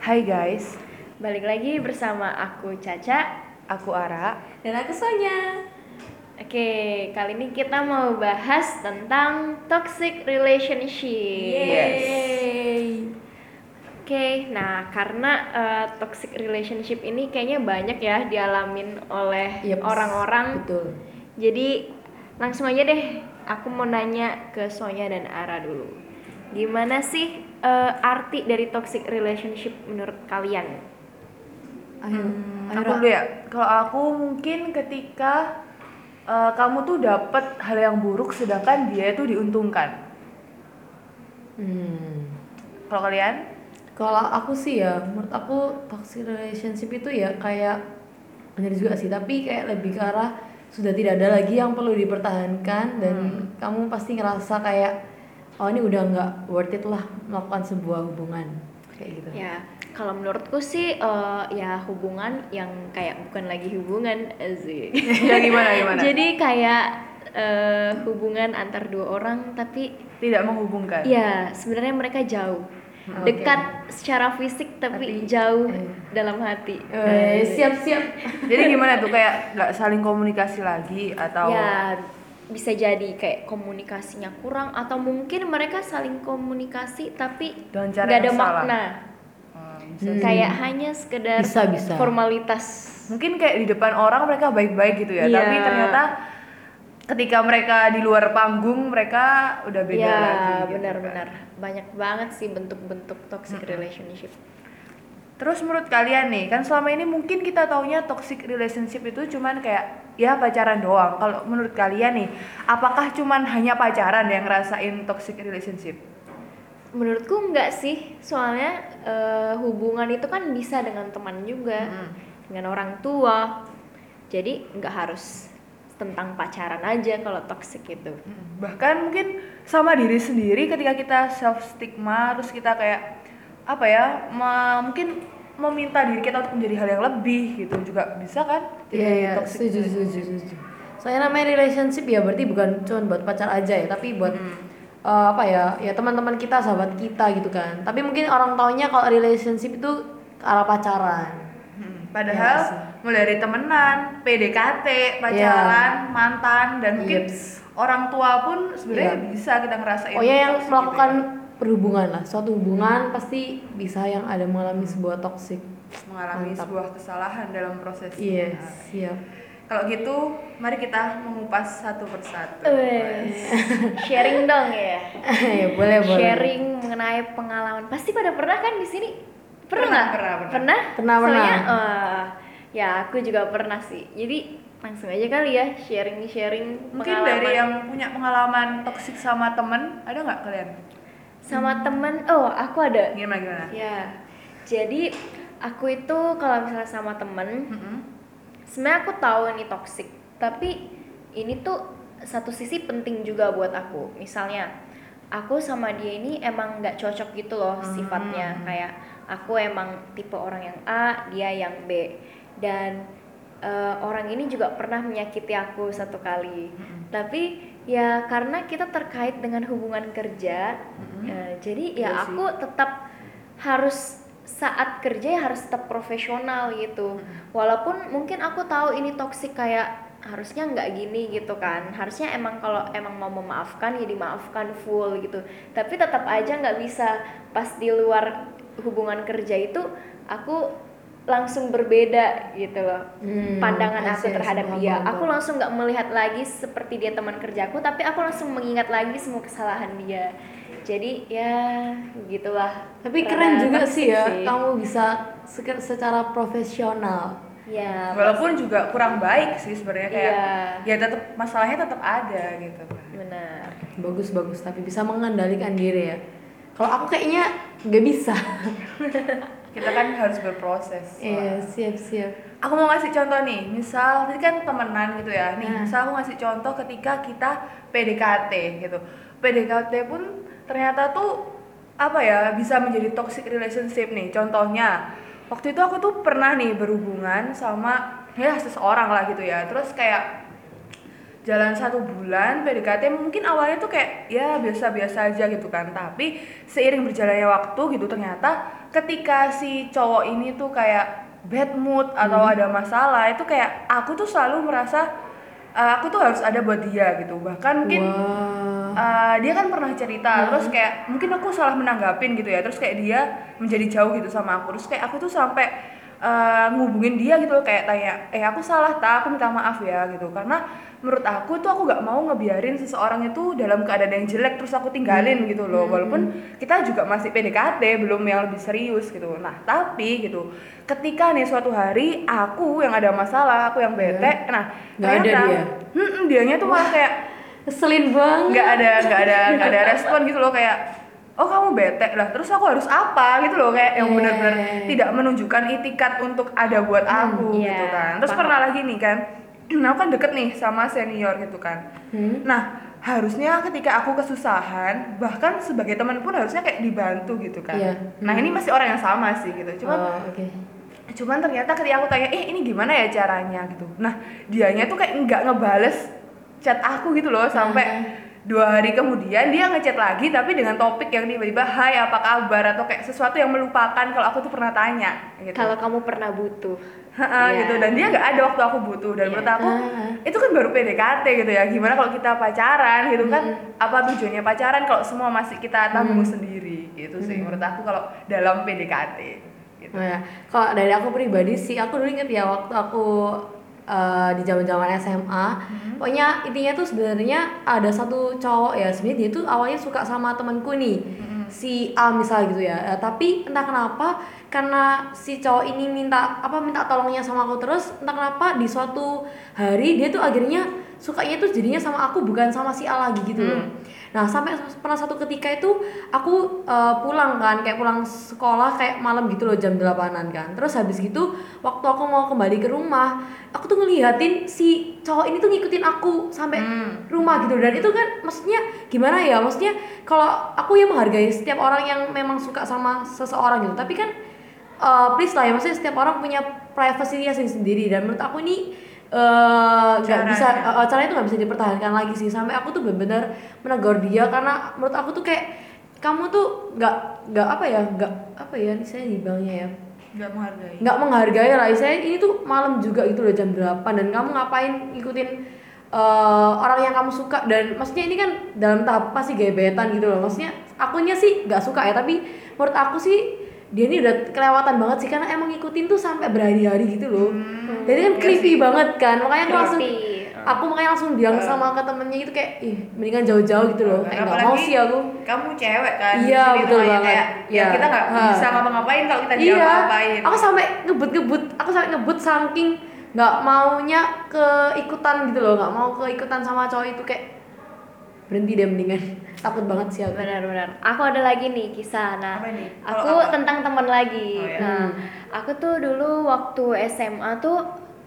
Hai guys, Balik lagi bersama aku Caca aku Ara. Dan aku Sonya. Oke, kali ini kita mau bahas tentang toxic relationship Yeay. Oke, nah karena eh, toxic relationship ini kayaknya banyak ya dialamin oleh Yeps, orang-orang Betul. Jadi langsung aja deh, aku mau nanya ke Sonya dan Ara dulu Gimana sih eh, arti dari toxic relationship menurut kalian? Ayo, Hmm, ayo, aku dulu ya. Kalau aku mungkin ketika uh, kamu tuh dapat hal yang buruk sedangkan dia itu diuntungkan. Hmm. Kalau kalian? Kalau aku sih ya, menurut aku toxic relationship itu ya kayak benar juga sih, tapi kayak lebih ke arah sudah tidak ada lagi yang perlu dipertahankan dan kamu pasti ngerasa kayak oh ini udah nggak worth it lah melakukan sebuah hubungan kayak gitu. Ya, kalau menurutku sih eh, ya hubungan yang kayak bukan lagi hubungan sih. Ya gimana gimana? Jadi kayak eh, hubungan antar dua orang tapi Tidak menghubungkan. ya sebenarnya mereka jauh. Oke. Dekat secara fisik tapi, jauh dalam hati. Eh, siap-siap. Jadi gimana tuh kayak nggak saling komunikasi lagi atau Ya bisa jadi kayak komunikasinya kurang atau mungkin mereka saling komunikasi tapi nggak ada makna. Hmm, bisa. Hmm. Kayak hanya sekedar Bisa, bisa. formalitas. Mungkin kayak di depan orang mereka baik-baik gitu ya, Iya. tapi ternyata ketika mereka di luar panggung mereka udah beda ya, lagi. gitu benar-benar. kan. Banyak banget sih bentuk-bentuk toxic relationship. Terus menurut kalian nih, kan selama ini mungkin kita taunya toxic relationship itu cuman kayak ya pacaran doang. Kalau menurut kalian nih, apakah cuman hanya pacaran yang ngerasain toxic relationship? Menurutku enggak sih, soalnya eh, hubungan itu kan bisa dengan teman juga, dengan orang tua. Jadi nggak harus tentang pacaran aja kalau toxic itu. Bahkan mungkin sama diri sendiri ketika kita self stigma terus kita kayak apa ya, mungkin meminta diri kita untuk menjadi hal yang lebih gitu juga bisa kan? Iya iya, toxic setuju setuju setuju. Soalnya namanya relationship ya berarti bukan cuma buat pacar aja ya, tapi buat eh, apa ya, ya teman-teman kita, sahabat kita gitu kan. Tapi mungkin orang taunya kalau relationship itu ke arah pacaran. Hmm, Padahal Iya sih. mulai dari temenan, PDKT, pacaran, mantan dan mungkin Yeps. orang tua pun sebenarnya Iya. bisa kita ngerasain. Oh ya yang melakukan gitu perhubungan lah, suatu hubungan pasti bisa yang ada mengalami sebuah toxic. ya. mengalami Mantap. sebuah kesalahan dalam proses. Yes, Nah, siap. Kalau gitu, mari kita mengupas satu persatu. Sharing dong ya. ya boleh boleh. Sharing mengenai pengalaman. Pasti pada pernah kan di sini? Pernah Pernah, pernah, pernah. Pernah? Pernah, Soalnya, pernah. eh, ya aku juga pernah sih. Jadi langsung aja kali ya sharing sharing Mungkin dari yang punya pengalaman toksik sama temen, ada nggak kalian? sama temen. Oh, aku ada. Gimana gimana? Ya. Jadi aku itu kalau misalnya sama temen, Mm-mm. sebenarnya aku tahu ini toxic tapi ini tuh satu sisi penting juga buat aku misalnya aku sama dia ini emang nggak cocok gitu loh sifatnya. Kayak aku emang tipe orang yang A dia yang B. Dan eh, orang ini juga pernah menyakiti aku satu kali. Tapi ya karena kita terkait dengan hubungan kerja eh, jadi ya Iya sih. aku tetap harus saat kerja ya harus tetap profesional gitu. Walaupun mungkin aku tahu ini toksik kayak harusnya nggak gini gitu kan. Harusnya emang kalau emang mau memaafkan ya dimaafkan full gitu. Tapi tetap aja nggak bisa. Pas di luar hubungan kerja itu aku langsung berbeda gitu loh. Hmm, pandangan aku see, I see. terhadap dia. aku langsung nggak melihat lagi seperti dia teman kerjaku tapi aku langsung mengingat lagi semua kesalahan dia. Jadi ya gitulah Tapi keren juga sih ya, kamu bisa se- secara profesional. Ya Walaupun juga kurang baik sih sebenarnya kayak Iya. ya tetap masalahnya tetap ada gitu. benar Bagus bagus, tapi bisa mengendalikan diri ya. Kalau aku kayaknya nggak bisa. Kita kan harus berproses. Iya, siap siap. Aku mau ngasih contoh nih, misal tadi kan temenan gitu ya. Nih, Nah. misal aku ngasih contoh ketika kita PDKT gitu. PDKT pun ternyata tuh apa ya bisa menjadi toxic relationship nih. Contohnya, waktu itu aku tuh pernah nih berhubungan sama ya seseorang lah gitu ya. Terus kayak jalan satu bulan PDKT mungkin awalnya tuh kayak ya biasa-biasa aja gitu kan. Tapi seiring berjalannya waktu gitu ternyata ketika si cowok ini tuh kayak bad mood atau ada masalah itu kayak aku tuh selalu merasa uh, aku tuh harus ada buat dia gitu. Bahkan mungkin Wah. uh, dia kan pernah cerita terus kayak mungkin aku salah menanggapin gitu ya. Terus kayak dia menjadi jauh gitu sama aku. Terus kayak aku tuh sampai uh, ngubungin dia gitu loh, kayak tanya eh aku salah tak aku minta maaf ya gitu. Karena menurut aku tuh aku gak mau ngebiarin seseorang itu dalam keadaan yang jelek terus aku tinggalin gitu loh. Walaupun kita juga masih PDKT belum yang lebih serius gitu. Nah tapi gitu ketika nih suatu hari aku yang ada masalah aku yang bete nah Nggak ada ternyata, dia? "Hmm, dianya tuh malah kayak Keselin banget. nggak ada nggak ada nggak ada respon gitu loh kayak oh kamu bete lah terus aku harus apa gitu loh kayak yang Eh. benar-benar tidak menunjukkan itikat untuk ada buat aku iya, gitu kan terus paham. pernah lagi nih kan aku kan deket nih sama senior gitu kan Hmm? nah harusnya ketika aku kesusahan bahkan sebagai teman pun harusnya kayak dibantu gitu kan Iya. nah ini masih orang yang sama sih gitu cuma Oh, oke. cuman ternyata ketika aku tanya eh ini gimana ya caranya gitu nah dianya tuh kayak nggak ngebales chat aku gitu loh sampai dua hari kemudian dia ngechat lagi tapi dengan topik yang tiba-tiba hai apa kabar? atau kayak sesuatu yang melupakan kalau aku tuh pernah tanya gitu. Kalau kamu pernah butuh. Ha-ha, Iya. gitu. Dan dia nggak ada waktu aku butuh. Dan Iya. menurut aku Ah. itu kan baru PDKT gitu ya. Gimana kalau kita pacaran gitu kan? Apa tujuannya pacaran kalau semua masih kita tanggung sendiri gitu sih. Menurut aku kalau dalam PDKT gitu. Ya, kalau dari aku pribadi sih, aku dulu inget ya waktu aku eh, di zaman-zaman SMA, pokoknya intinya tuh sebenarnya ada satu cowok ya, sebenarnya dia tuh awalnya suka sama temanku nih, si A misal gitu ya, Eh, tapi entah kenapa karena si cowok ini minta apa minta tolongnya sama aku terus, entah kenapa di suatu hari dia tuh akhirnya sukanya tuh jadinya sama aku bukan sama si A lagi gitu loh. Nah sampai pernah satu ketika itu aku eh, pulang kan kayak pulang sekolah kayak malam gitu loh jam 8an kan. Terus habis gitu waktu aku mau kembali ke rumah aku tuh ngeliatin si cowok ini tuh ngikutin aku sampai rumah gitu. Dan itu kan maksudnya gimana ya? Maksudnya kalau aku yang menghargai setiap orang yang memang suka sama seseorang gitu. Tapi kan eh, please lah ya maksudnya setiap orang punya privasinya sendiri dan menurut aku ini eh, nggak Caranya. bisa uh, uh, caranya itu nggak bisa dipertahankan lagi sih. Sampai aku tuh benar-benar menegur dia karena menurut aku tuh kayak kamu tuh nggak nggak apa ya nggak apa ya ini saya dibilangnya ya? Nggak menghargai. Nggak menghargai lah. Saya ini tuh malam juga gitu loh jam 8 dan kamu ngapain ngikutin uh, orang yang kamu suka? Dan maksudnya ini kan dalam tahap pasti gebetan gitu loh. Maksudnya akunya sih nggak suka ya tapi menurut aku sih dia ini udah kelewatan banget sih karena emang ngikutin tuh sampai berhari-hari gitu loh. Jadi kan iya creepy sih. banget kan makanya aku langsung aku makanya langsung bilang sama ke temennya itu kayak ih mendingan jauh-jauh gitu loh. Kayak nggak mau sih aku. kamu cewek kan Iya, betul banget. kayak ya Iya. kita nggak bisa ngapa-ngapain kalau kita iya. diapa-apain aku sampai ngebut-ngebut aku sampai ngebut saking nggak maunya keikutan gitu loh nggak mau keikutan sama cowok itu kayak berhenti deh mendingan takut banget sih aku Benar-benar. Aku ada lagi nih kisah. Nah, Apa nih? aku apa? tentang teman lagi. Oh, ya. Nah, aku tuh dulu waktu SMA tuh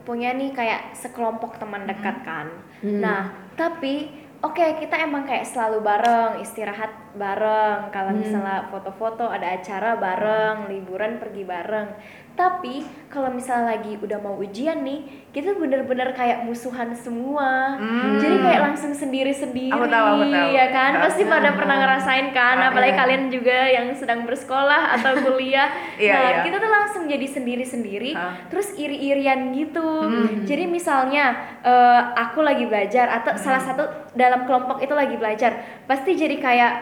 punya nih kayak sekelompok teman dekat kan. Hmm. Nah, tapi oke kita emang kayak selalu bareng, istirahat bareng. Kalau misalnya foto-foto ada acara bareng, liburan pergi bareng. Tapi kalau misalnya lagi udah mau ujian nih, kita bener-bener kayak musuhan semua. Hmm. Jadi kayak langsung sendiri-sendiri. Aku tahu, aku tahu. Ya kan? Pasti pada Ah. pernah ngerasain kan, Ah, apalagi iya. kalian juga yang sedang bersekolah atau kuliah. Iya, nah, iya. kita tuh langsung jadi sendiri-sendiri, Ah. terus iri-irian gitu. Hmm. Jadi misalnya eh, aku lagi belajar atau Hmm. salah satu dalam kelompok itu lagi belajar, pasti jadi kayak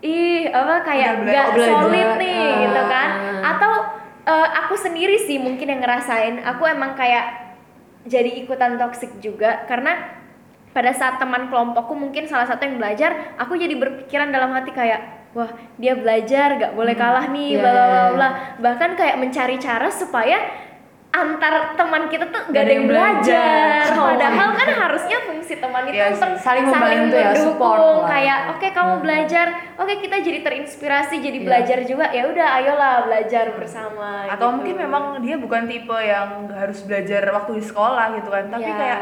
ih apa kayak nggak belajar. solid nih Ah. gitu kan? Atau eh, aku sendiri sih mungkin yang ngerasain, aku emang kayak jadi ikutan toxic juga karena pada saat teman kelompokku mungkin salah satu yang belajar aku jadi berpikiran dalam hati kayak wah dia belajar gak boleh kalah nih Iya, bla bla iya, iya. bla. Bahkan kayak mencari cara supaya antar teman kita tuh gak ada yang belajar Oh padahal kan harusnya fungsi teman itu untuk Saling membantu ya, support mendukung lah. kayak oke kamu Hmm. belajar oke kita jadi terinspirasi jadi Iya. belajar juga ya udah ayolah belajar bersama atau gitu. mungkin memang dia bukan tipe yang harus belajar waktu di sekolah gitu kan tapi Iya. kayak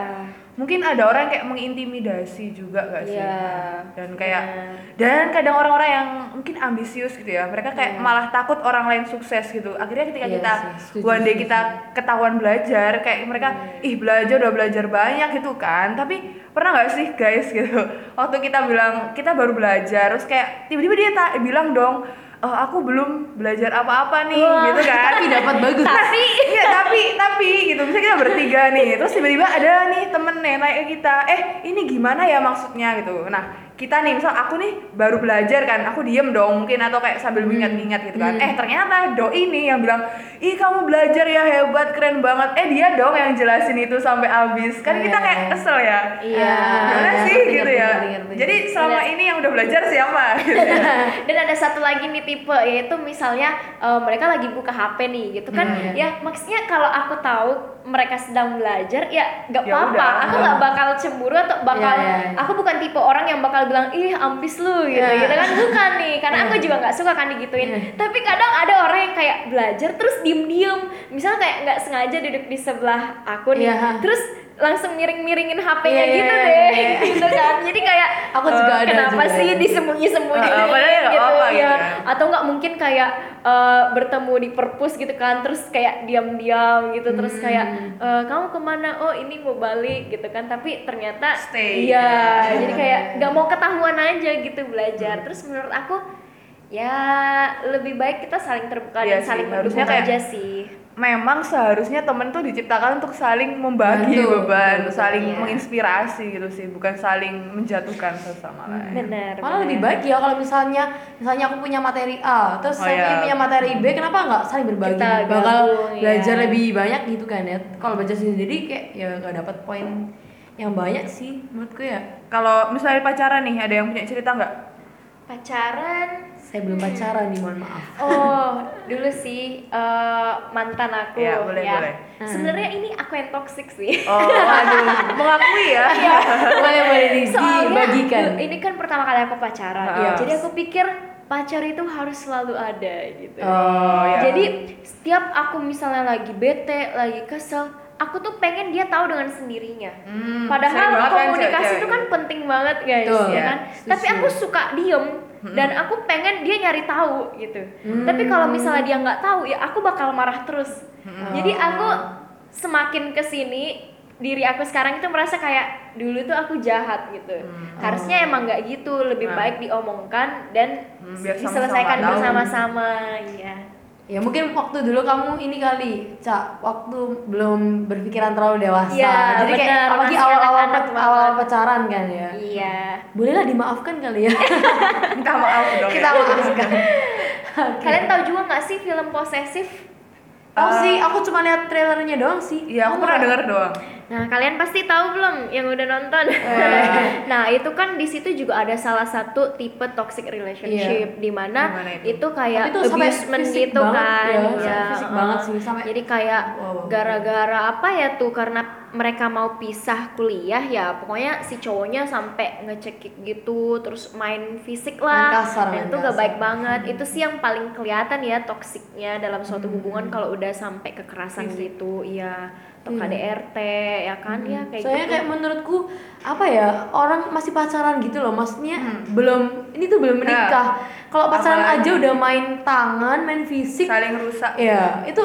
mungkin ada orang yang kayak mengintimidasi juga gak sih? Iya, dan kayak benar. dan kadang orang-orang yang mungkin ambisius gitu ya mereka kayak Iya. malah takut orang lain sukses gitu. Akhirnya ketika Iya kita sih, setuju, one day kita ketahuan belajar kayak mereka ih belajar udah belajar banyak gitu kan. Tapi pernah nggak sih guys gitu? Waktu kita bilang kita baru belajar terus kayak tiba-tiba dia tak bilang dong oh aku belum belajar apa-apa nih Wah, gitu kan. Tapi dapat bagus. Tapi Iya tapi tapi gitu. Misalnya kita bertiga nih terus tiba-tiba ada nih temen nih naik ke kita eh ini gimana ya maksudnya? gitu. Nah kita nih misal aku nih baru belajar kan aku diem dong mungkin atau kayak sambil mengingat-ingat gitu kan Hmm. eh ternyata doi nih yang bilang ih kamu belajar ya hebat keren banget eh dia dong yang jelasin itu sampai habis kan kita Iya. kayak kesel ya Iya. gimana Ah, sih ngerti, gitu ngerti, ya ngerti, ngerti. jadi selama Bener. ini yang udah belajar siapa gitu ya. dan ada satu lagi nih tipe yaitu misalnya eh, mereka lagi buka HP nih gitu kan Hmm. ya maksudnya kalau aku tahu mereka sedang belajar ya nggak Ya apa-apa aku nggak bakal cemburu atau bakal Ya, ya, ya. aku bukan tipe orang yang bakal bilang ih ambis lu gitu Ya. gitu kan bukan nih karena Ya. aku juga nggak suka kan digituin Ya. tapi kadang ada orang yang kayak belajar terus diem-diem misalnya kayak nggak sengaja duduk di sebelah aku nih Ya. terus langsung miring-miringin HP-nya Iya, gitu iya, deh iya, iya. gitu kan jadi kayak Aku juga eh, ada kenapa juga. sih disembunyi-sembunyi Heeh, padahal ya nggak gitu, gitu ya. kan. atau nggak mungkin kayak eh, bertemu di perpus gitu kan terus kayak diam-diam gitu terus Hmm. kayak eh, kamu ke mana oh ini mau balik gitu kan tapi ternyata Stay. iya jadi kayak nggak mau ketahuan aja gitu belajar terus menurut aku ya lebih baik kita saling terbuka Iya dan sih, saling mendukung aja sih memang seharusnya temen tuh diciptakan untuk saling membagi Bantu, beban, betul, saling iya. menginspirasi gitu sih, bukan saling menjatuhkan satu sama lain. benar Malah benar. lebih baik ya kalau misalnya misalnya aku punya materi A, terus Oh, saya iya. punya materi B, kenapa nggak saling berbagi? Kita Bakal gabung, ya. belajar lebih banyak gitu kan ya. Kalau belajar sendiri kayak ya nggak dapat poin yang banyak sih menurutku ya. Kalau misalnya pacaran nih, ada yang punya cerita nggak? Pacaran Saya belum pacaran nih, mohon maaf. Oh, dulu sih eh, mantan aku Iya, boleh, ya. boleh. Sebenarnya ini aku yang toxic sih. Oh, aduh, mengakui ya? boleh boleh Soalnya dibagikan. ini kan pertama kali aku pacaran. Iya. Jadi aku pikir pacar itu harus selalu ada gitu. Oh, ya. Jadi setiap aku misalnya lagi bete, lagi kesel, aku tuh pengen dia tahu dengan sendirinya. Hmm, Padahal kan komunikasi itu kan penting banget guys, Betul, ya ya. kan. Setuju. Tapi aku suka diem dan aku pengen dia nyari tahu gitu. Tapi kalau misalnya dia nggak tahu ya aku bakal marah terus. Jadi aku semakin ke sini diri aku sekarang itu merasa kayak dulu tuh aku jahat gitu. Harusnya emang nggak gitu, lebih Nah. baik diomongkan dan Hmm, diselesaikan bersama-sama. Iya. Ya mungkin waktu dulu kamu ini kali, Cak, waktu belum berpikiran terlalu dewasa. Iya, Jadi kayak bener, apalagi masih awal-awal awal pacaran kan ya. Iya. Bolehlah dimaafkan kali ya. Minta maaf dong. Kita ya. maafkan. Kalian tahu juga nggak sih film posesif? Tahu sih, aku cuma lihat trailernya doang sih. Iya, aku pernah denger doang. Nah, kalian pasti tahu belum yang udah nonton? nah, itu kan di situ juga ada salah satu tipe toxic relationship di mana itu? itu kayak itu abusement fisik gitu banget kan. ya, Ya, fisik uh-uh. banget sih, sampai- Jadi kayak Wow. gara-gara apa ya tuh karena mereka mau pisah kuliah ya, pokoknya si cowoknya sampai ngecekik gitu, terus main fisik lah. Main kasar, Dan main itu gak kasar. baik banget. Itu sih yang paling kelihatan ya toksiknya dalam suatu hubungan kalau udah sampai kekerasan gitu. Iya, atau Hmm. KDRT ya kan ya kayak Soalnya gitu. kayak menurutku apa ya orang masih pacaran gitu loh, maksudnya belum ini tuh belum menikah. Kalau pacaran Apalagi- aja udah main tangan, main fisik, Saling rusak. ya itu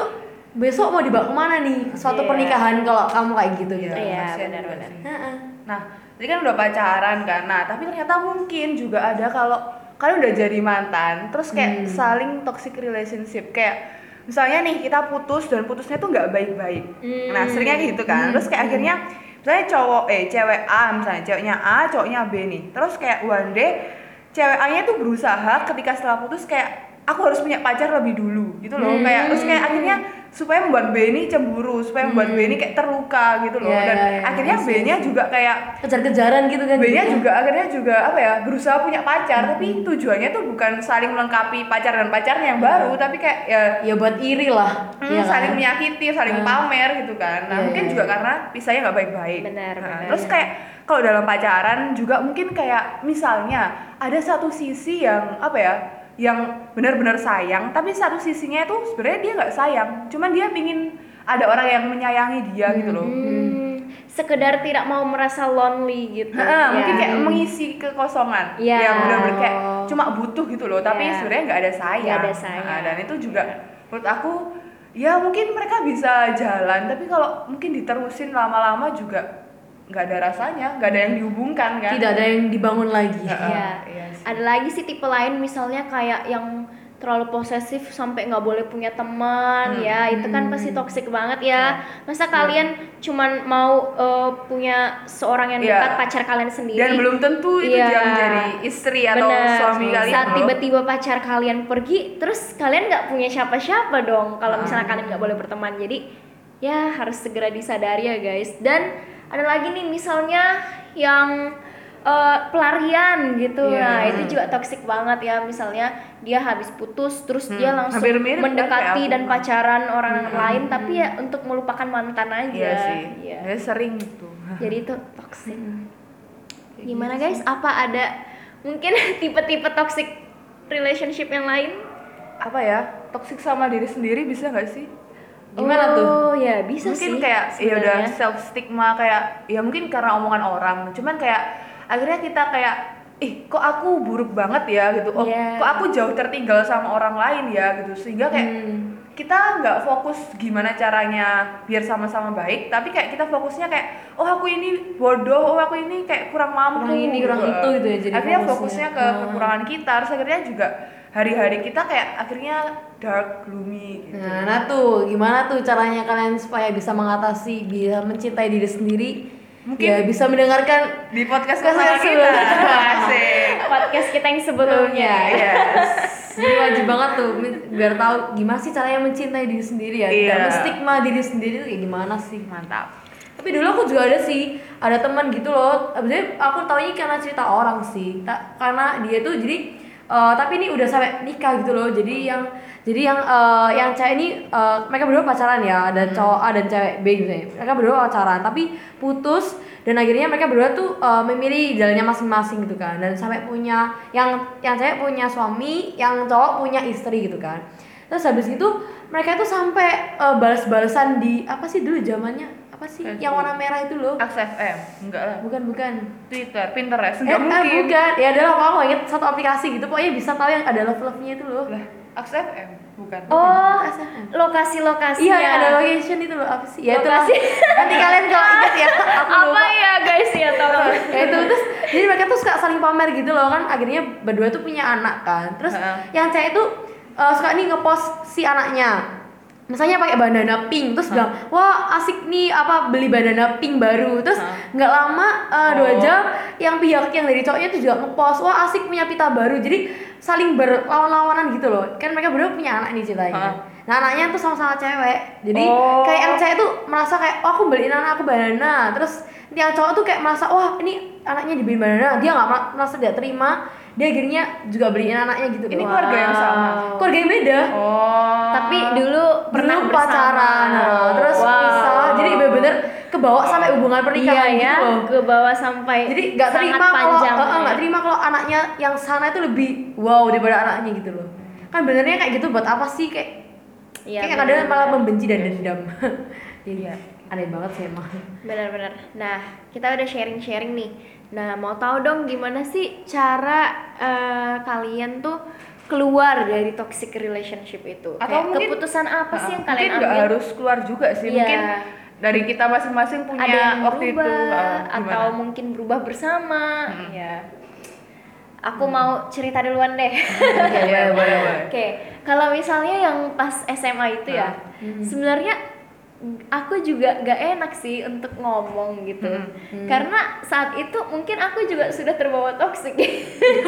besok mau dibawa ke mana nih suatu Iya. pernikahan kalau kamu kayak gitu gitu. Iya, benar-benar. Heeh. Nah, tadi kan udah pacaran kan. Nah, tapi ternyata mungkin juga ada kalau kalian udah jadi mantan, terus kayak Hmm. saling toxic relationship kayak misalnya nih kita putus dan putusnya tuh nggak baik-baik. Hmm. Nah, seringnya gitu kan. Terus kayak akhirnya misalnya cowok eh cewek A misalnya ceweknya A, cowoknya B nih. Terus kayak one day cewek A-nya tuh berusaha ketika setelah putus kayak aku harus punya pacar lebih dulu gitu loh. Kayak terus kayak akhirnya supaya membuat B ini cemburu, supaya membuat B ini kayak terluka gitu loh. Iya, dan iya, iya. akhirnya Iya, B-nya iya. juga kayak Kejar-kejaran gitu kan. B-nya juga akhirnya juga apa ya berusaha punya pacar tapi tujuannya tuh bukan saling melengkapi pacar dan pacarnya yang baru tapi kayak ya ya buat iri lah. hmm, ya kan? saling menyakiti saling Hmm. pamer gitu kan nah Iya, mungkin iya, juga iya. karena pisahnya nggak baik-baik Benar, Nah, benar. terus kayak kalau dalam pacaran juga mungkin kayak misalnya ada satu sisi yang apa ya yang benar-benar sayang tapi satu sisinya itu sebenarnya dia nggak sayang cuman dia pingin ada orang yang menyayangi dia gitu loh Hmm, sekedar tidak mau merasa lonely gitu. Heeh, Ya. mungkin kayak mengisi kekosongan Iya. yang benar-benar kayak cuma butuh gitu loh tapi Iya. sebenarnya nggak ada sayang Nggak ada sayang. Nah, dan itu juga menurut aku ya mungkin mereka bisa jalan tapi kalau mungkin diterusin lama-lama juga nggak ada rasanya nggak ada yang dihubungkan kan tidak ada yang dibangun lagi Iya. iya sih. Ada lagi sih tipe lain misalnya kayak yang terlalu posesif sampai nggak boleh punya teman Hmm. ya. Itu kan pasti toksik banget ya. Masa kalian cuman mau uh, punya seorang yang Iya. dekat pacar kalian sendiri? Dan belum tentu itu yang menjadi istri atau Bener. suami kalian saat tiba-tiba pacar kalian pergi terus kalian nggak punya siapa-siapa dong kalau Hmm. misalnya kalian nggak boleh berteman. Jadi ya harus segera disadari ya guys. Dan ada lagi nih misalnya yang eh, pelarian gitu Iya. nah itu juga toksik banget ya misalnya dia habis putus terus dia Hmm, langsung hampir mirip kan mendekati aku. dan pacaran orang lain tapi ya untuk melupakan mantan aja iya sih Iya. Ya, sering gitu jadi itu toksik Kayak Gimana gitu guys? Apa ada mungkin tipe-tipe toxic relationship yang lain? apa ya toksik sama diri sendiri bisa nggak sih Gimana tuh? Oh ya bisa mungkin sih. kayak ya udah self stigma kayak ya mungkin karena omongan orang cuman kayak akhirnya kita kayak ih kok aku buruk banget ya gitu oh Iya. kok aku jauh tertinggal sama orang lain ya gitu sehingga kayak Hmm. kita nggak fokus gimana caranya biar sama-sama baik tapi kayak kita fokusnya kayak oh aku ini bodoh oh aku ini kayak kurang mampu Kurang ini, kurang itu gitu ya jadi akhirnya fokusnya. fokusnya ke Hmm. kekurangan kita terus akhirnya juga hari-hari kita kayak akhirnya dark gloomy gitu Nah, nah tuh gimana tuh caranya kalian supaya bisa mengatasi, bisa mencintai diri sendiri? Mungkin- ya bisa mendengarkan di podcast kita asik podcast kita yang sebelumnya. yes Jadi wajib banget tuh biar tahu gimana sih caranya mencintai diri sendiri ya. Tidak Iya. menstigma diri sendiri tuh kayak gimana sih? mantap Tapi dulu aku juga ada sih, ada teman gitu loh. Abisnya aku taunya karena cerita orang sih. Ta- karena dia tuh jadi eh, tapi ini udah sampai nikah gitu loh. Jadi yang jadi yang eh, yang cewek ini eh, mereka berdua pacaran ya, ada cowok A dan cewek B gitu ya. Mereka berdua pacaran, tapi putus dan akhirnya mereka berdua tuh eh, memilih jalannya masing-masing gitu kan. Dan sampai punya yang yang cewek punya suami, yang cowok punya istri gitu kan. Terus habis itu mereka tuh sampai eh, balas-balasan di apa sih dulu zamannya apa sih Facebook. yang warna merah itu loh XFM enggak lah bukan bukan Twitter Pinterest eh, enggak eh, mungkin bukan ya adalah aku inget satu aplikasi gitu pokoknya bisa tahu yang ada love love nya itu loh lah XFM bukan Oh, lokasi-lokasi iya ya. ada location itu loh apa sih. Ya itu Lokasi. nanti kalian kalau inget ya aku Apa lupa ya guys? Ya tolong. ya itu terus jadi mereka tuh suka saling pamer gitu loh kan. Akhirnya berdua tuh punya anak kan. Terus Heeh. yang cewek tuh uh, suka nih ngepost si anaknya misalnya pakai bandana pink terus bilang wah asik nih apa beli bandana pink baru. Terus nggak lama uh, dua Oh. jam yang pihak yang dari cowoknya tuh juga ngepost wah asik punya pita baru. Jadi saling berlawan-lawanan gitu loh. Kan mereka berdua punya anak nih ceritanya. Nah anaknya tuh sama-sama cewek. Jadi Oh. kayak yang cewek tuh merasa kayak oh aku beliin anak aku bandana terus yang cowok tuh kayak merasa wah ini anaknya dibeliin bandana dia nggak mer- merasa tidak terima dia akhirnya juga beliin anaknya gitu Ini loh. keluarga yang sama? keluarga yang beda. Oh. Tapi dulu pernah dulu pacaran nah, terus Wow. pisah. Jadi bener-bener kebawa sampai hubungan pernikahan iya ya, gitu loh. Ke bawah sampai jadi nggak sangat terima kalau panjang eh, eh, ya. nggak terima kalau anaknya yang sana itu lebih wow daripada anaknya gitu loh. Kan benernya kayak gitu buat apa sih? Kayak Iya, kayak kadang malah membenci dan dendam. Jadi aneh banget sih emang. Benar-benar. Nah, kita udah sharing-sharing nih. Nah, mau tahu dong gimana sih cara eh, kalian tuh keluar dari toxic relationship itu? Atau Kayak mungkin- keputusan apa sih yang mungkin kalian ambil? harus keluar juga sih Iya. mungkin dari kita masing-masing punya ada yang waktu itu berubah uh, atau mungkin berubah bersama Hmm. ya aku mau cerita duluan deh Oke, oke kalau misalnya yang pas SMA itu ya sebenarnya aku juga gak enak sih untuk ngomong gitu Hmm. karena saat itu mungkin aku juga sudah terbawa toksik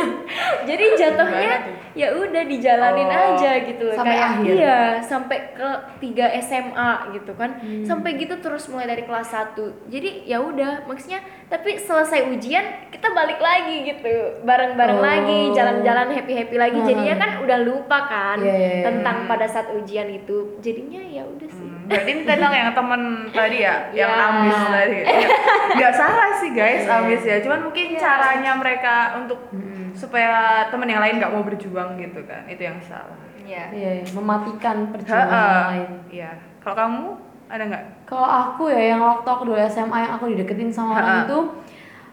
jadi jatuhnya ya udah dijalanin Oh, aja gitu loh sampai kayak akhir. iya sampai ke tiga SMA gitu kan Hmm. sampai gitu terus mulai dari kelas 1 jadi ya udah maksudnya tapi selesai ujian kita balik lagi gitu bareng-bareng Oh. lagi jalan-jalan happy-happy lagi Hmm. jadinya kan udah lupa kan Iya, iya, iya. tentang pada saat ujian itu jadinya ya udah sih Hmm, berarti tentang yang temen tadi ya, yang Ya. ambis tadi. Ya, Nggak salah sih guys, ambis ya. Cuman mungkin Iya. caranya mereka untuk Mm-mm. supaya temen yang lain nggak mau berjuang gitu kan, itu yang salah. ya iya iya, mematikan perjuangan Ha-ha. yang lain Iya. Kalau kamu ada nggak Kalau aku ya yang waktu aku dulu SMA yang aku dideketin sama orang Ha-ha. itu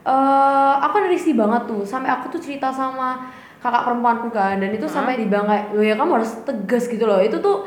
eh aku risih banget tuh sampai aku tuh cerita sama kakak perempuanku kan dan itu sampai dibilang kayak "Loh ya kamu harus tegas gitu loh itu tuh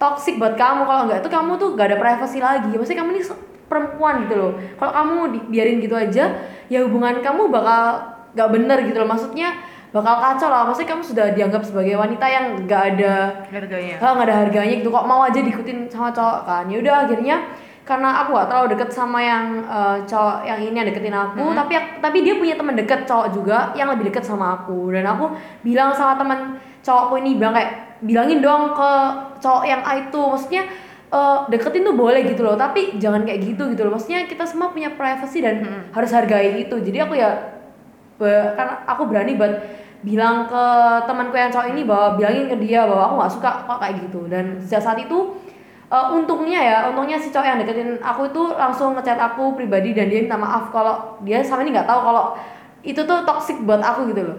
toxic buat kamu. Kalau nggak itu kamu tuh gak ada privasi lagi. Maksudnya kamu ini perempuan gitu loh. Kalau kamu biarin gitu aja ya hubungan kamu bakal gak bener gitu loh. Maksudnya bakal kacau lah. Maksudnya kamu sudah dianggap sebagai wanita yang gak ada harganya. Ah, nggak ada harganya gitu. Kok mau aja diikutin sama cowok kan? Ya udah akhirnya karena aku gak terlalu deket sama yang eh, cowok yang ini yang deketin aku tapi tapi dia punya teman deket cowok juga yang lebih deket sama aku. Dan aku bilang sama teman cowokku ini bilang kayak bilangin dong ke cowok yang A itu. Maksudnya eh, deketin tuh boleh gitu loh tapi jangan kayak gitu gitu loh. Maksudnya kita semua punya privacy dan harus hargai itu. Jadi aku ya karena aku berani buat bilang ke temanku yang cowok ini bahwa bilangin ke dia bahwa aku nggak suka kok kayak gitu. Dan sejak saat itu eh, untungnya ya untungnya si cowok yang deketin aku itu langsung ngechat aku pribadi dan dia minta maaf kalau dia sama ini nggak tahu kalau itu tuh toxic buat aku gitu loh.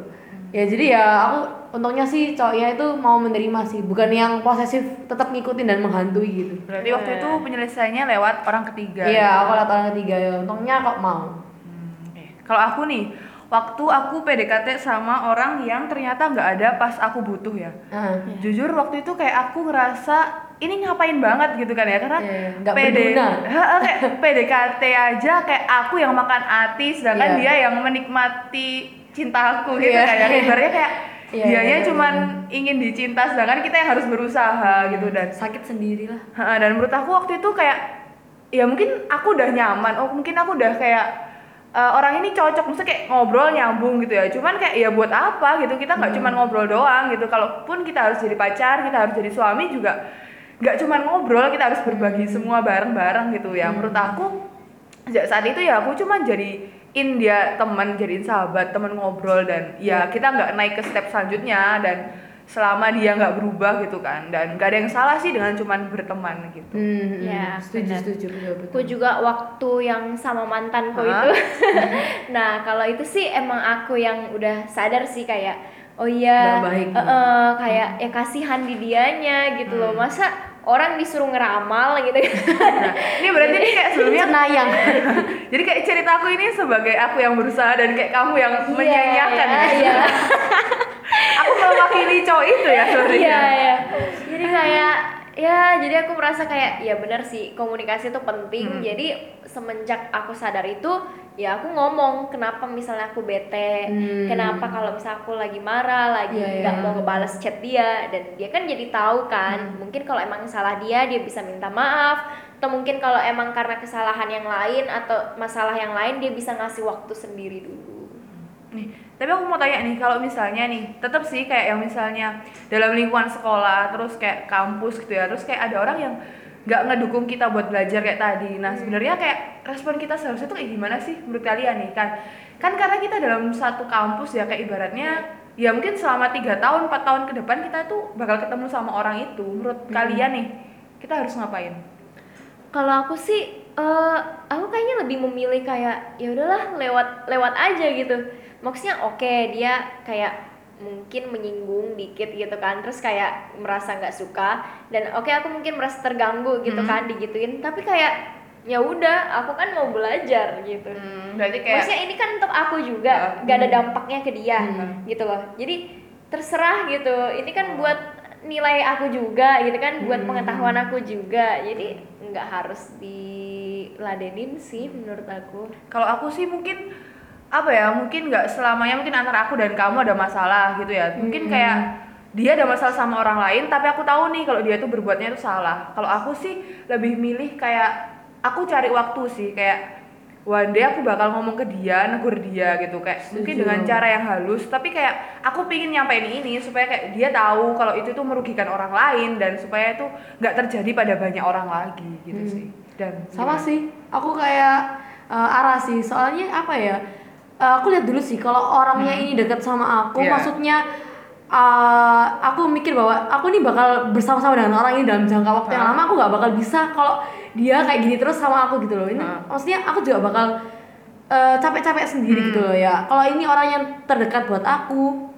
Ya jadi ya aku untungnya sih cowoknya itu mau menerima sih bukan yang posesif tetap ngikutin dan menghantui gitu berarti waktu itu penyelesaiannya lewat orang ketiga iya aku lihat orang ketiga ya untungnya kok mau Oke. Kalau aku nih, waktu aku PDKT sama orang yang ternyata nggak ada pas aku butuh ya. Ah. Jujur waktu itu kayak aku ngerasa ini ngapain banget gitu kan ya karena Iya, nggak PD kayak PDKT aja kayak aku yang makan hati sedangkan Iya. dia yang menikmati cinta aku gitu Iya. kan ya. Ibaratnya kayak Iya, dianya iya, cuman ingin dicinta sedangkan kita yang harus berusaha gitu dan sakit sendiri lah Ha, dan menurut aku waktu itu kayak ya mungkin aku udah nyaman oh mungkin aku udah kayak eh, orang ini cocok maksudnya kayak ngobrol nyambung gitu ya. Cuman kayak ya buat apa gitu kita nggak cuman ngobrol doang gitu. Kalaupun kita harus jadi pacar kita harus jadi suami juga nggak cuman ngobrol kita harus berbagi semua bareng-bareng gitu. Ya menurut aku sejak saat itu ya aku cuman jadi in dia teman jadiin sahabat teman ngobrol dan ya kita nggak naik ke step selanjutnya dan selama dia nggak berubah gitu kan dan nggak ada yang salah sih dengan cuman berteman gitu Hmm, Ya, setuju benar. setuju betul betul. Aku juga waktu yang sama mantanku Hah? itu. nah, kalau itu sih emang aku yang udah sadar sih kayak oh iya, eh, eh, kayak ya kasihan di dianya gitu loh. Hmm. Masa orang disuruh ngeramal gitu. Nah, ini berarti ini kayak sebelumnya Cenayang. jadi kayak ceritaku ini sebagai aku yang berusaha dan kayak kamu yang menyanyiakan Iya, ya. iya. aku mewakili cowok itu ya sebenarnya Iya, iya. Jadi kayak ya jadi aku merasa kayak ya benar sih komunikasi itu penting. Hmm. Jadi semenjak aku sadar itu ya aku ngomong kenapa misalnya aku bete, Hmm. kenapa kalau misalnya aku lagi marah, lagi Iya, nggak iya. mau ngebales chat dia dan dia kan jadi tahu kan. Mungkin kalau emang salah dia dia bisa minta maaf atau mungkin kalau emang karena kesalahan yang lain atau masalah yang lain dia bisa ngasih waktu sendiri dulu. nih tapi aku mau tanya nih kalau misalnya nih tetap sih kayak yang misalnya dalam lingkungan sekolah terus kayak kampus gitu ya terus kayak ada orang yang nggak ngedukung kita buat belajar kayak tadi. Nah sebenarnya kayak respon kita seharusnya tuh kayak gimana sih menurut kalian nih? Kan kan karena kita dalam satu kampus ya kayak ibaratnya ya mungkin selama tiga tahun empat tahun ke depan kita tuh bakal ketemu sama orang itu. Menurut kalian nih kita harus ngapain? Kalau aku sih, eh, aku kayaknya lebih memilih kayak ya udahlah lewat lewat aja gitu. Maksudnya oke dia kayak mungkin menyinggung dikit gitu kan, terus kayak merasa nggak suka dan oke aku mungkin merasa terganggu gitu Hmm. kan digituin, tapi kayak ya udah aku kan mau belajar gitu. Hmm, berarti kayak Maksudnya ini kan untuk aku juga, Ya. nggak ada dampaknya ke dia Hmm. gitu loh. Jadi terserah gitu. Ini kan buat nilai aku juga gitu kan, buat Hmm. pengetahuan aku juga. Jadi nggak harus diladenin sih menurut aku. Kalau aku sih mungkin apa ya mungkin nggak selamanya mungkin antara aku dan kamu ada masalah gitu ya. Mungkin kayak dia ada masalah sama orang lain tapi aku tahu nih kalau dia tuh berbuatnya itu salah. Kalau aku sih lebih milih kayak aku cari waktu sih kayak one day aku bakal ngomong ke dia negur dia gitu. Kayak mungkin dengan cara yang halus tapi kayak aku pingin nyampein ini supaya kayak dia tahu kalau itu tuh merugikan orang lain dan supaya itu nggak terjadi pada banyak orang lagi gitu Hmm. sih. Dan sama sih aku kayak eh, arah sih. Soalnya apa ya eh, aku lihat dulu sih kalau orangnya ini deket sama aku Iya. maksudnya eh, aku mikir bahwa aku nih bakal bersama-sama dengan orang ini dalam jangka waktu yang lama aku nggak bakal bisa kalau dia kayak gini terus sama aku gitu loh. Ini Hah. maksudnya aku juga bakal eh, capek-capek sendiri Hmm. gitu loh ya. Kalau ini orang yang terdekat buat aku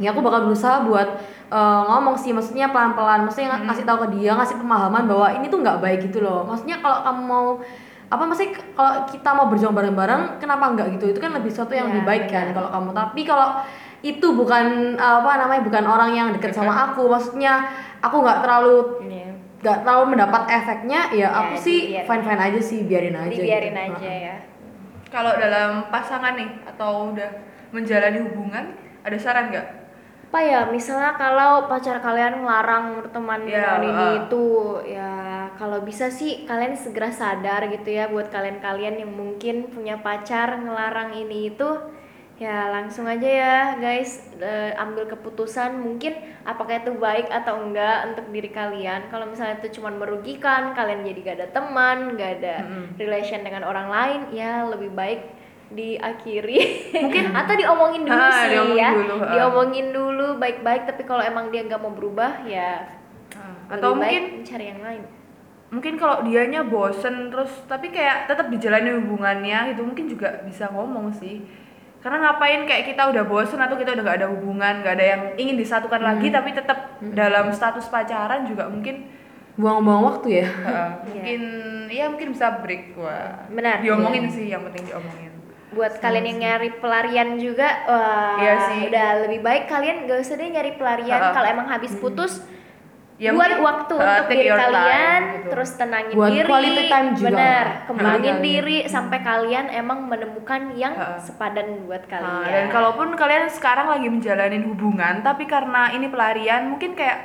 ya aku bakal berusaha buat eh, ngomong sih maksudnya pelan-pelan. Maksudnya ng- ngasih tahu ke dia ngasih pemahaman bahwa ini tuh nggak baik gitu loh. Maksudnya kalau kamu mau apa maksudnya k- kalau kita mau berjuang bareng-bareng kenapa nggak gitu itu kan lebih sesuatu yang Ya, lebih baik kan kalau kamu tapi kalau itu bukan apa namanya bukan orang yang deket sama aku maksudnya aku nggak terlalu Iya. nggak terlalu mendapat efeknya ya aku Ya, sih dibiarin. fine fine aja sih biarin aja dibiarin gitu. aja ya Kalau dalam pasangan nih atau udah menjalani hubungan, ada saran nggak? Apa ya misalnya kalau pacar kalian ngelarang berteman Ya, dengan ini uh. itu ya kalau bisa sih kalian segera sadar gitu ya buat kalian-kalian yang mungkin punya pacar ngelarang ini itu ya langsung aja ya guys eh, ambil keputusan mungkin apakah itu baik atau enggak untuk diri kalian kalau misalnya itu cuma merugikan kalian jadi gak ada teman gak ada relation dengan orang lain ya lebih baik diakhiri. Mungkin atau diomongin dulu Ah, sih diomongin ya. dulu, ah. diomongin dulu baik-baik tapi kalau emang dia nggak mau berubah ya Atau lebih baik mungkin mencari yang lain. Mungkin kalau dianya bosen terus tapi kayak tetap dijalani hubungannya itu mungkin juga bisa ngomong sih. Karena ngapain kayak kita udah bosen atau kita udah gak ada hubungan gak ada yang ingin disatukan lagi tapi tetap dalam status pacaran juga mungkin buang-buang waktu ya? Uh, mungkin ya mungkin bisa break wah. Benar. diomongin sih yang penting diomongin buat kalian yang nyari pelarian juga wah Iya sih. udah lebih baik kalian gak usah deh nyari pelarian kalau emang habis putus Ya buat mungkin, waktu uh, untuk diri your time, kalian gitu. terus tenangin Buat diri quality time juga. benar Bagi kembangin kalian. diri sampai kalian emang menemukan yang Ha-ha. sepadan buat kalian Nah, dan kalaupun kalian sekarang lagi menjalani hubungan tapi karena ini pelarian mungkin kayak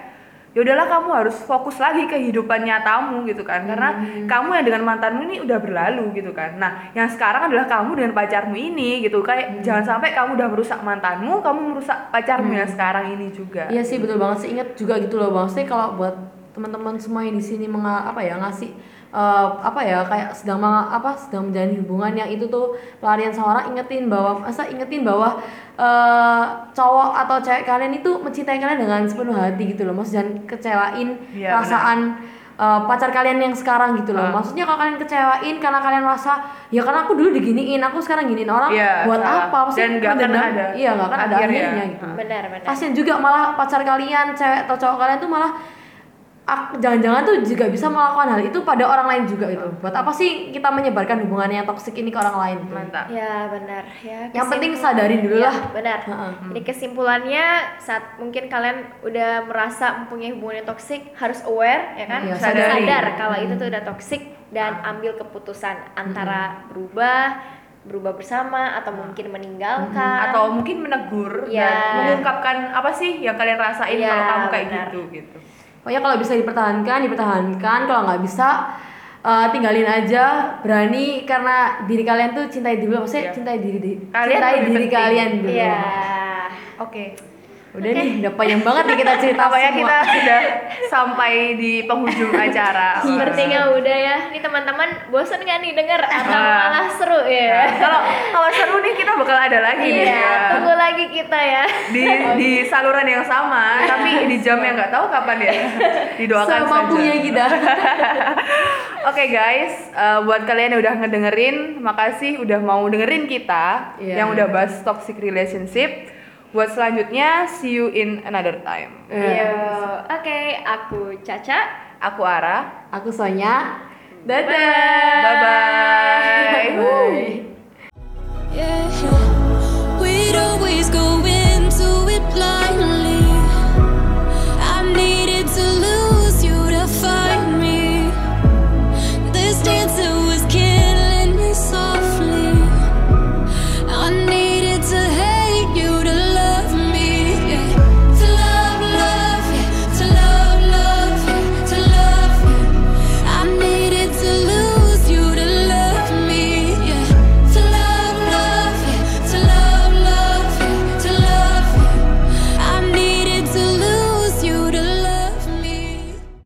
ya udahlah kamu harus fokus lagi ke kehidupan nyatamu gitu kan. Karena kamu yang dengan mantanmu ini udah berlalu gitu kan. Nah yang sekarang adalah kamu dengan pacarmu ini gitu. Kayak jangan sampai kamu udah merusak mantanmu kamu merusak pacarmu yang sekarang ini juga. Iya sih betul banget sih. Ingat juga gitu loh bang. Maksudnya kalau buat teman-teman semua yang di sini menga apa ya ngasih eh, apa ya kayak sedang apa sedang menjalani hubungan yang itu tuh pelarian sama orang ingetin bahwa masa ingetin bahwa eh, cowok atau cewek kalian itu mencintai kalian dengan sepenuh hati gitu loh. Maksud jangan kecewain Iya, perasaan eh, pacar kalian yang sekarang gitu loh. Ah. Maksudnya kalau kalian kecewain karena kalian merasa ya karena aku dulu diginiin, aku sekarang giniin orang Iya, buat salah. apa? Maksudnya Dan nggak akan mendendam- ada Iya, nggak akan ada akhirnya. akhirnya gitu benar benar kasian juga malah pacar kalian cewek atau cowok kalian tuh malah jangan-jangan tuh juga bisa melakukan hal itu pada orang lain juga gitu buat apa sih kita menyebarkan hubungan yang toksik ini ke orang lain gitu? mantap Ya benar ya. Yang penting sadarin dulu Ya, lah. Benar. Heeh. Jadi kesimpulannya saat mungkin kalian udah merasa mempunyai hubungan yang toksik harus aware ya kan, Iya, sadar, sadari. kalau itu tuh udah toksik dan ambil keputusan antara berubah, berubah bersama atau mungkin meninggalkan. atau mungkin menegur Iya. dan mengungkapkan apa sih yang kalian rasain Iya, kalau kamu kayak benar. gitu gitu pokoknya kalau bisa dipertahankan dipertahankan kalau nggak bisa eh, tinggalin aja berani karena diri kalian tuh cintai diri dulu maksudnya Iya. cintai diri di Kalian cintai diri penting. kalian dulu Iya. oke udah nih udah panjang banget nih kita cerita Tampaknya semua kita sudah sampai di penghujung acara. Sepertinya udah ya. Nih teman-teman bosan nggak nih denger atau malah seru Ya, ya? kalau kalau seru nih kita bakal ada lagi nih Iya, ya. tunggu lagi kita ya. Di di saluran yang sama, tapi di jam yang nggak tahu kapan ya. Didoakan semampunya saja. kita Oke guys, eh, buat kalian yang udah ngedengerin, makasih udah mau dengerin kita Iya. yang udah bahas toxic relationship. Buat selanjutnya, see you in another time. Yeah. Oke, okay, aku Caca, aku Ara, aku Sonya. Dadah. Bye bye. bye. bye. bye.